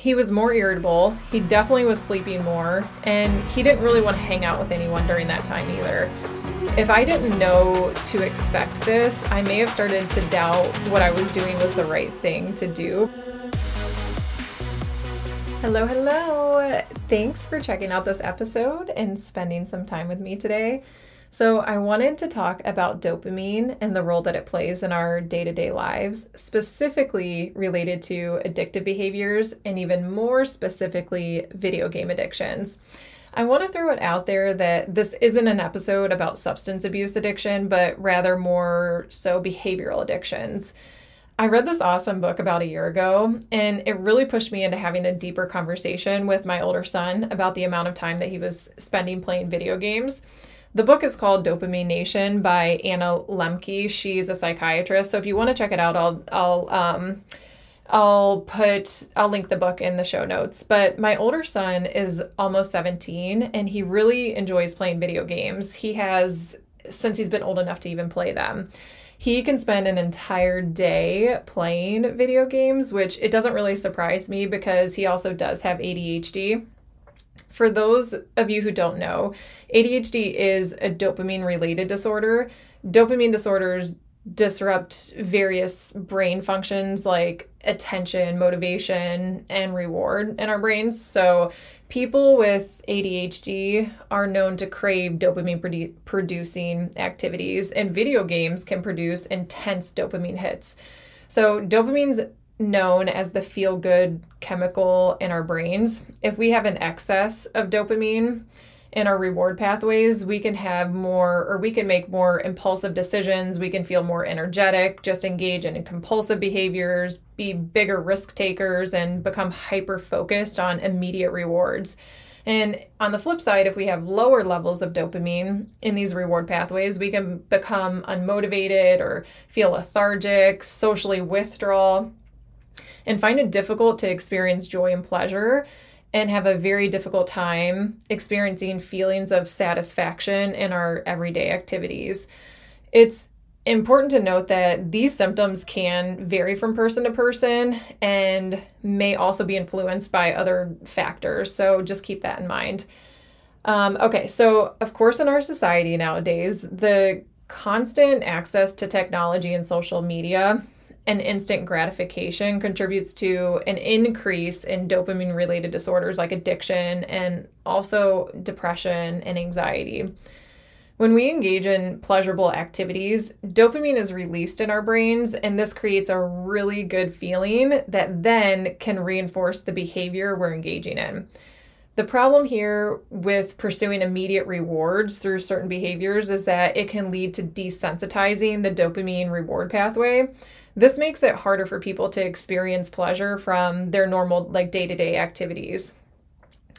he was more irritable. He definitely was sleeping more, and he didn't really want to hang out with anyone during that time either. If I didn't know to expect this, I may have started to doubt what I was doing was the right thing to do. Hello, hello. Thanks for checking out this episode and spending some time with me today. So, I wanted to talk about dopamine and the role that it plays in our day to day lives, specifically related to addictive behaviors and even more specifically, video game addictions. I want to throw it out there that this isn't an episode about substance abuse addiction, but rather more so behavioral addictions. I read this awesome book about a year ago, and it really pushed me into having a deeper conversation with my older son about the amount of time that he was spending playing video games. The book is called Dopamine Nation by Anna Lembke. She's a psychiatrist. So if you want to check it out, I'll I'll um I'll put I'll link the book in the show notes. But my older son is almost 17 and he really enjoys playing video games. He has since he's been old enough to even play them. He can spend an entire day playing video games, which it doesn't really surprise me because he also does have ADHD. For those of you who don't know, ADHD is a dopamine related disorder. Dopamine disorders disrupt various brain functions like attention, motivation, and reward in our brains. So, people with ADHD are known to crave dopamine produ- producing activities, and video games can produce intense dopamine hits. So, dopamine's known as the feel good chemical in our brains. If we have an excess of dopamine in our reward pathways, we can have more or we can make more impulsive decisions. We can feel more energetic, just engage in compulsive behaviors, be bigger risk takers, and become hyper focused on immediate rewards. And on the flip side, if we have lower levels of dopamine in these reward pathways, we can become unmotivated or feel lethargic, socially withdraw, and find it difficult to experience joy and pleasure and have a very difficult time experiencing feelings of satisfaction in our everyday activities. It's important to note that these symptoms can vary from person to person and may also be influenced by other factors. So just keep that in mind. Um, okay, so of course, in our society nowadays, the constant access to technology and social media and instant gratification contributes to an increase in dopamine related disorders like addiction and also depression and anxiety. When we engage in pleasurable activities, dopamine is released in our brains, and this creates a really good feeling that then can reinforce the behavior we're engaging in. The problem here with pursuing immediate rewards through certain behaviors is that it can lead to desensitizing the dopamine reward pathway, this makes it harder for people to experience pleasure from their normal, like day to day activities.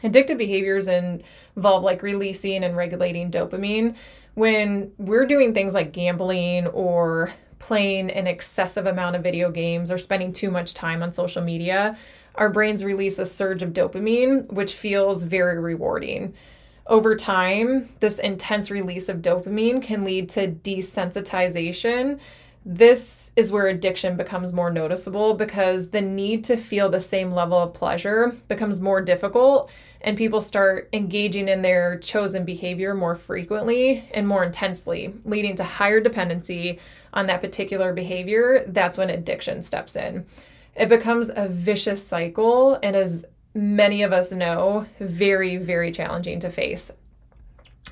Addictive behaviors involve like releasing and regulating dopamine. When we're doing things like gambling or playing an excessive amount of video games or spending too much time on social media, our brains release a surge of dopamine, which feels very rewarding. Over time, this intense release of dopamine can lead to desensitization, this is where addiction becomes more noticeable because the need to feel the same level of pleasure becomes more difficult and people start engaging in their chosen behavior more frequently and more intensely, leading to higher dependency on that particular behavior. That's when addiction steps in. It becomes a vicious cycle and as many of us know, very, very challenging to face.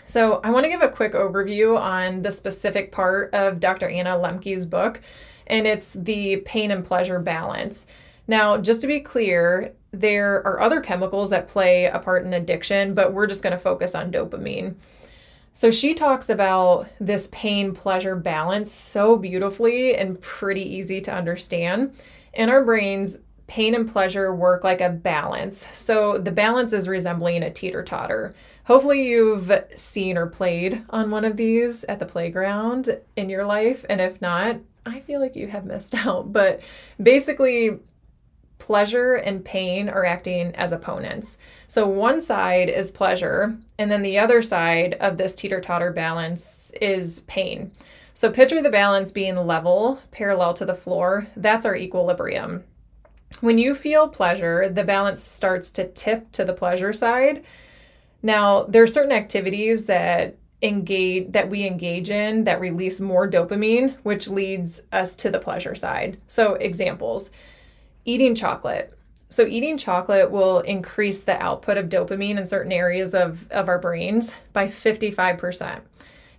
So, I want to give a quick overview on the specific part of Dr. Anna Lembke's book, and it's the pain and pleasure balance. Now, just to be clear, there are other chemicals that play a part in addiction, but we're just going to focus on dopamine. So, she talks about this pain pleasure balance so beautifully and pretty easy to understand. In our brains, pain and pleasure work like a balance. So, the balance is resembling a teeter totter. Hopefully, you've seen or played on one of these at the playground in your life. And if not, I feel like you have missed out. But basically, pleasure and pain are acting as opponents. So, one side is pleasure, and then the other side of this teeter totter balance is pain. So, picture the balance being level, parallel to the floor. That's our equilibrium. When you feel pleasure, the balance starts to tip to the pleasure side. Now, there are certain activities that engage that we engage in that release more dopamine, which leads us to the pleasure side. So, examples eating chocolate. So, eating chocolate will increase the output of dopamine in certain areas of, of our brains by 55%.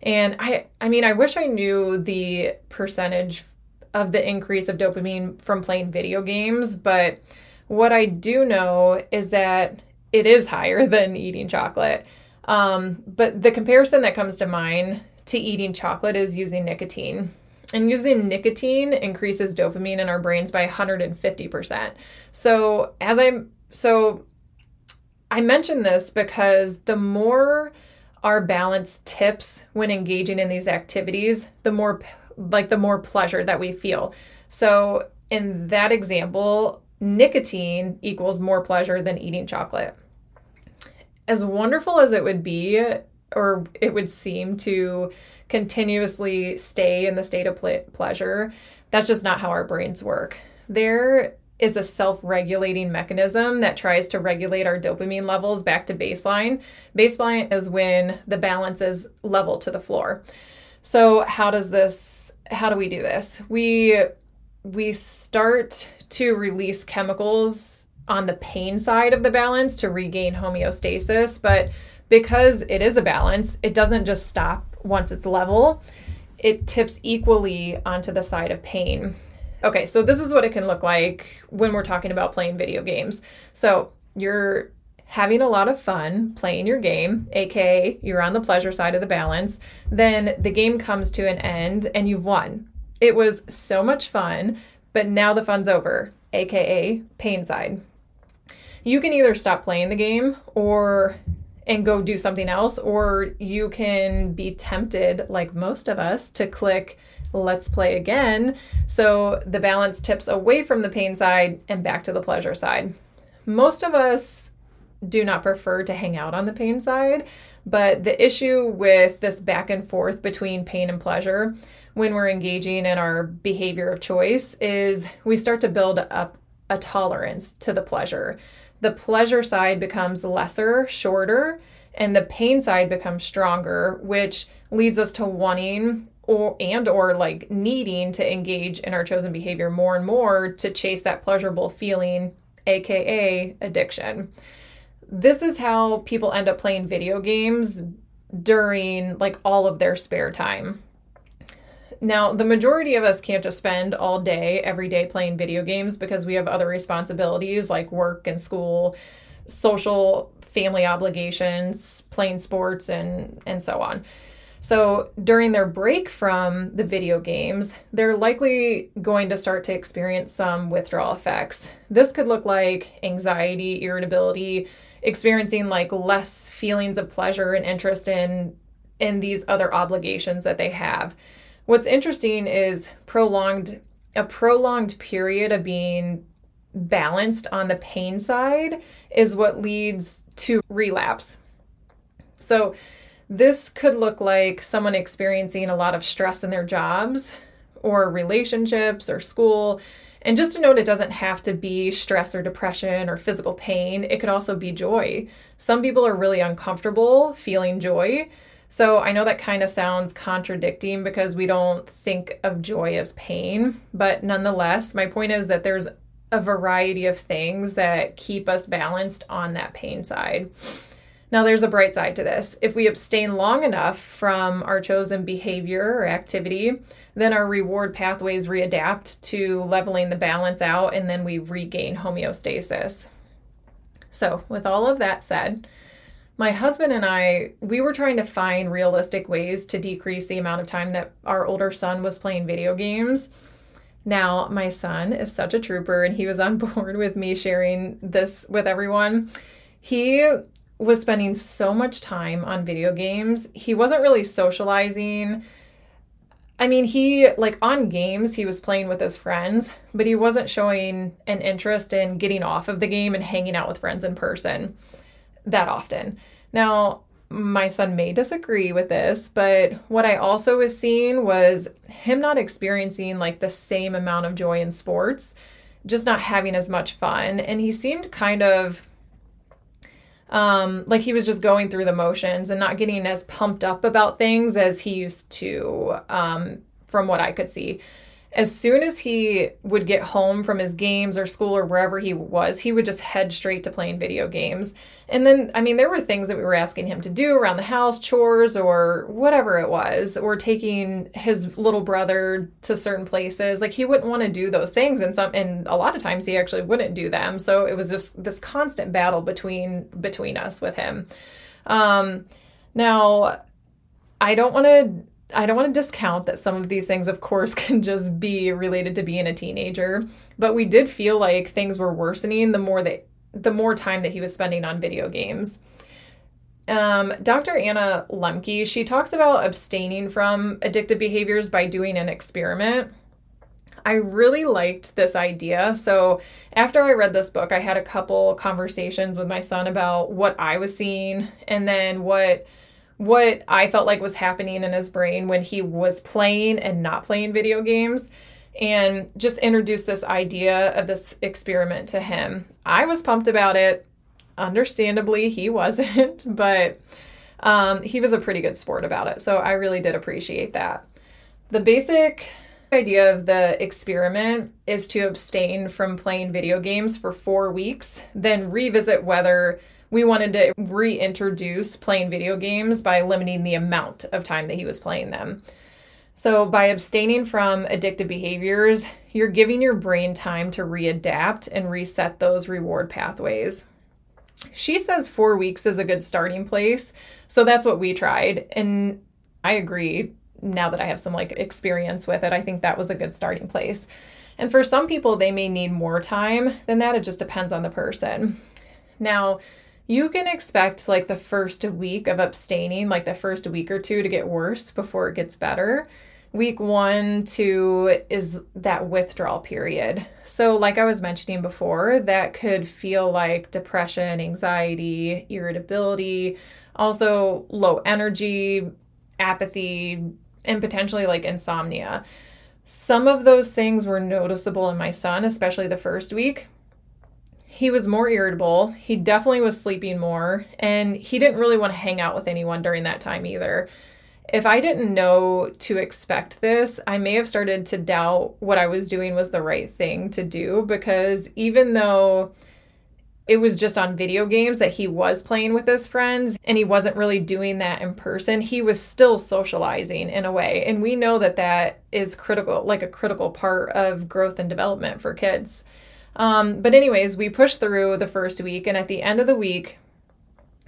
And I, I mean, I wish I knew the percentage of the increase of dopamine from playing video games, but what I do know is that it is higher than eating chocolate. Um, but the comparison that comes to mind to eating chocolate is using nicotine. And using nicotine increases dopamine in our brains by 150%. So, as I'm so I mention this because the more our balance tips when engaging in these activities, the more like the more pleasure that we feel. So, in that example, nicotine equals more pleasure than eating chocolate as wonderful as it would be, or it would seem to continuously stay in the state of ple- pleasure, that's just not how our brains work. There is a self regulating mechanism that tries to regulate our dopamine levels back to baseline. Baseline is when the balance is level to the floor. So, how does this, how do we do this? We, we start to release chemicals on the pain side of the balance to regain homeostasis. But because it is a balance, it doesn't just stop once it's level, it tips equally onto the side of pain. Okay, so this is what it can look like when we're talking about playing video games. So you're having a lot of fun playing your game, aka you're on the pleasure side of the balance. Then the game comes to an end and you've won. It was so much fun, but now the fun's over, aka pain side. You can either stop playing the game or and go do something else or you can be tempted like most of us to click let's play again so the balance tips away from the pain side and back to the pleasure side. Most of us do not prefer to hang out on the pain side but the issue with this back and forth between pain and pleasure when we're engaging in our behavior of choice is we start to build up a tolerance to the pleasure the pleasure side becomes lesser, shorter, and the pain side becomes stronger, which leads us to wanting or and or like needing to engage in our chosen behavior more and more to chase that pleasurable feeling, aka addiction. This is how people end up playing video games during like all of their spare time. Now, the majority of us can't just spend all day, every day playing video games because we have other responsibilities like work and school, social, family obligations, playing sports, and, and so on. So, during their break from the video games, they're likely going to start to experience some withdrawal effects. This could look like anxiety, irritability, experiencing like less feelings of pleasure and interest in in these other obligations that they have. What's interesting is prolonged a prolonged period of being balanced on the pain side is what leads to relapse. So this could look like someone experiencing a lot of stress in their jobs or relationships or school. And just to note, it doesn't have to be stress or depression or physical pain. It could also be joy. Some people are really uncomfortable feeling joy. So I know that kind of sounds contradicting because we don't think of joy as pain, but nonetheless, my point is that there's a variety of things that keep us balanced on that pain side. Now, there's a bright side to this. If we abstain long enough from our chosen behavior or activity, then our reward pathways readapt to leveling the balance out and then we regain homeostasis. So, with all of that said, my husband and I, we were trying to find realistic ways to decrease the amount of time that our older son was playing video games. Now, my son is such a trooper and he was on board with me sharing this with everyone. He was spending so much time on video games. He wasn't really socializing. I mean, he, like on games, he was playing with his friends, but he wasn't showing an interest in getting off of the game and hanging out with friends in person that often. Now, my son may disagree with this, but what I also was seeing was him not experiencing like the same amount of joy in sports just not having as much fun. And he seemed kind of um, like he was just going through the motions and not getting as pumped up about things as he used to, um, from what I could see as soon as he would get home from his games or school or wherever he was, he would just head straight to playing video games. And then, I mean, there were things that we were asking him to do around the house, chores or whatever it was, or taking his little brother to certain places. Like he wouldn't want to do those things, and some, and a lot of times he actually wouldn't do them. So it was just this constant battle between between us with him. Um, now, I don't want to I don't want to discount that some of these things, of course, can just be related to being a teenager, but we did feel like things were worsening the more that the more time that he was spending on video games. Um, Dr. Anna Lembke, she talks about abstaining from addictive behaviors by doing an experiment. I really liked this idea. So, after I read this book, I had a couple conversations with my son about what I was seeing and then what what I felt like was happening in his brain when he was playing and not playing video games and just introduced this idea of this experiment to him. I was pumped about it. Understandably, he wasn't, but um, he was a pretty good sport about it. So I really did appreciate that. The basic idea of the experiment is to abstain from playing video games for four weeks, then revisit whether we wanted to reintroduce playing video games by limiting the amount of time that he was playing them. So, by abstaining from addictive behaviors, you're giving your brain time to readapt and reset those reward pathways. She says four weeks is a good starting place. So, that's what we tried. And I agree now that I have some like experience with it. I think that was a good starting place. And for some people, they may need more time than that. It just depends on the person. Now, you can expect like the first week of abstaining, like the first week or two to get worse before it gets better. Week one, two is that withdrawal period. So, like I was mentioning before, that could feel like depression, anxiety, irritability, also low energy, apathy, and potentially like insomnia. Some of those things were noticeable in my son, especially the first week he was more irritable. He definitely was sleeping more, and he didn't really want to hang out with anyone during that time either. If I didn't know to expect this, I may have started to doubt what I was doing was the right thing to do because even though it was just on video games that he was playing with his friends and he wasn't really doing that in person he was still socializing in a way and we know that that is critical like a critical part of growth and development for kids um, but, anyways, we pushed through the first week, and at the end of the week,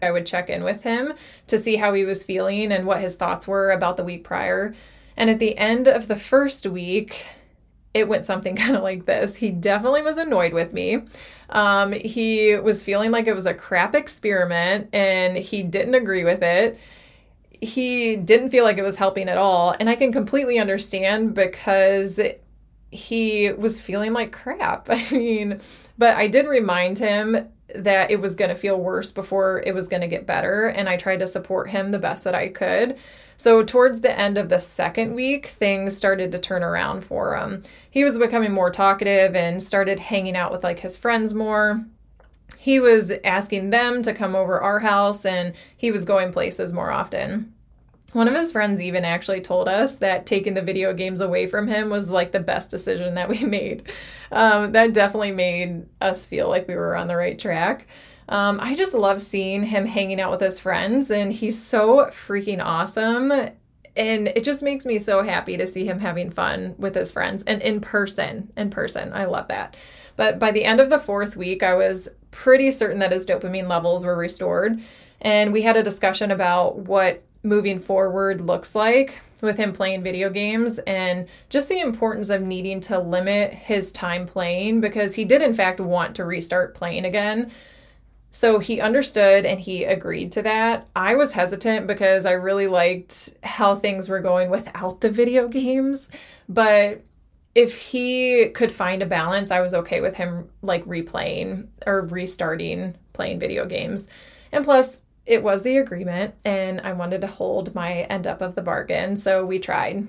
I would check in with him to see how he was feeling and what his thoughts were about the week prior. And at the end of the first week, it went something kind of like this. He definitely was annoyed with me. Um, he was feeling like it was a crap experiment and he didn't agree with it. He didn't feel like it was helping at all. And I can completely understand because he was feeling like crap. I mean, but I did remind him that it was going to feel worse before it was going to get better. And I tried to support him the best that I could. So, towards the end of the second week, things started to turn around for him. He was becoming more talkative and started hanging out with like his friends more. He was asking them to come over our house and he was going places more often. One of his friends even actually told us that taking the video games away from him was like the best decision that we made. Um, that definitely made us feel like we were on the right track. Um, I just love seeing him hanging out with his friends, and he's so freaking awesome. And it just makes me so happy to see him having fun with his friends and in person. In person, I love that. But by the end of the fourth week, I was pretty certain that his dopamine levels were restored. And we had a discussion about what moving forward looks like with him playing video games and just the importance of needing to limit his time playing because he did, in fact, want to restart playing again. So he understood and he agreed to that. I was hesitant because I really liked how things were going without the video games. But if he could find a balance, I was okay with him like replaying or restarting playing video games. And plus, it was the agreement and I wanted to hold my end up of the bargain, so we tried.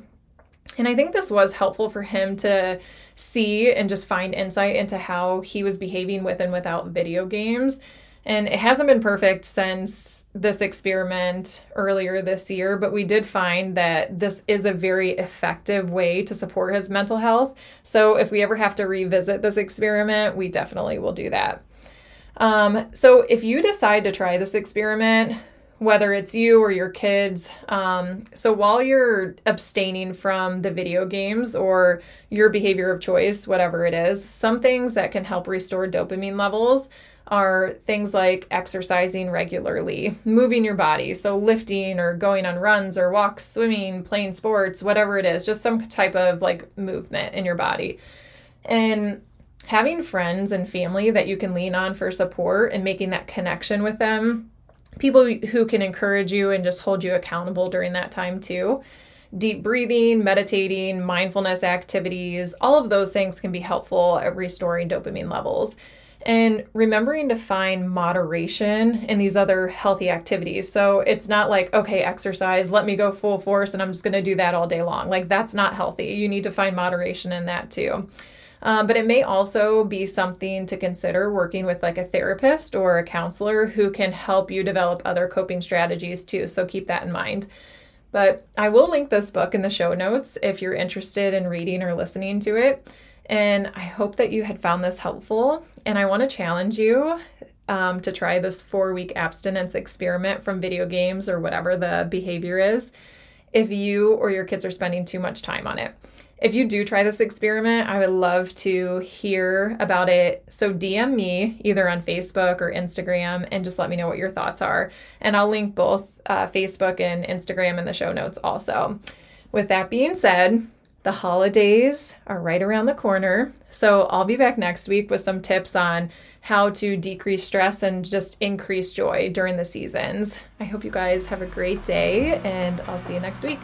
And I think this was helpful for him to see and just find insight into how he was behaving with and without video games. And it hasn't been perfect since this experiment earlier this year, but we did find that this is a very effective way to support his mental health. So if we ever have to revisit this experiment, we definitely will do that. Um, so if you decide to try this experiment, whether it's you or your kids. Um, so while you're abstaining from the video games or your behavior of choice, whatever it is, some things that can help restore dopamine levels are things like exercising regularly, moving your body, so lifting or going on runs or walks, swimming, playing sports, whatever it is, just some type of like movement in your body. And having friends and family that you can lean on for support and making that connection with them people who can encourage you and just hold you accountable during that time too. Deep breathing, meditating, mindfulness activities, all of those things can be helpful at restoring dopamine levels. And remembering to find moderation in these other healthy activities. So it's not like, okay, exercise, let me go full force and I'm just to do that all day long. Like, that's not healthy. You need to find moderation in that too. Um, but it may also be something to consider working with like a therapist or a counselor who can help you develop other coping strategies too. So keep that in mind. But I will link this book in the show notes if you're interested in reading or listening to it. And I hope that you had found this helpful. And I want to challenge you um, to try this four week abstinence experiment from video games or whatever the behavior is if you or your kids are spending too much time on it if you do try this experiment, I would love to hear about it. So DM me either on Facebook or Instagram and just let me know what your thoughts are. And I'll link both uh, Facebook and Instagram in the show notes also. With that being said, the holidays are right around the corner. So I'll be back next week with some tips on how to decrease stress and just increase joy during the seasons. I hope you guys have a great day and I'll see you next week.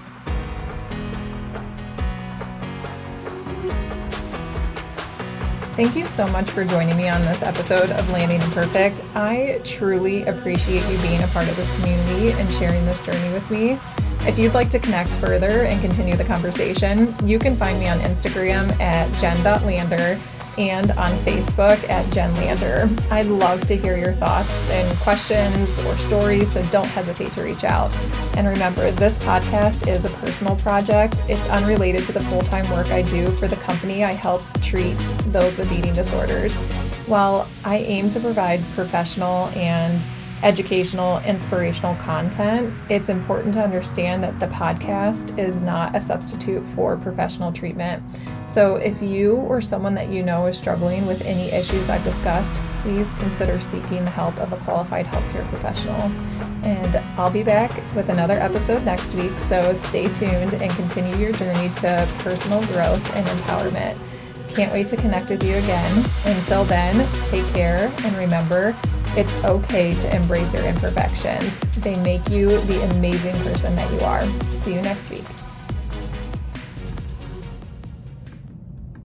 Thank you so much for joining me on this episode of Landing Imperfect. I truly appreciate you being a part of this community and sharing this journey with me. If you'd like to connect further and continue the conversation, you can find me on Instagram at jen.lander and on Facebook at Jen Lander. I'd love to hear your thoughts and questions or stories, so don't hesitate to reach out. And remember, this podcast is a personal project, it's unrelated to the full time work I do for the company I help treat those with eating disorders. While I aim to provide professional and educational, inspirational content, it's important to understand that the podcast is not a substitute for professional treatment. So, if you or someone that you know is struggling with any issues I've discussed, please consider seeking the help of a qualified healthcare professional. And I'll be back with another episode next week, so stay tuned and continue your journey to personal growth and empowerment. Can't wait to connect with you again. Until then, take care and remember it's okay to embrace your imperfections. They make you the amazing person that you are. See you next week.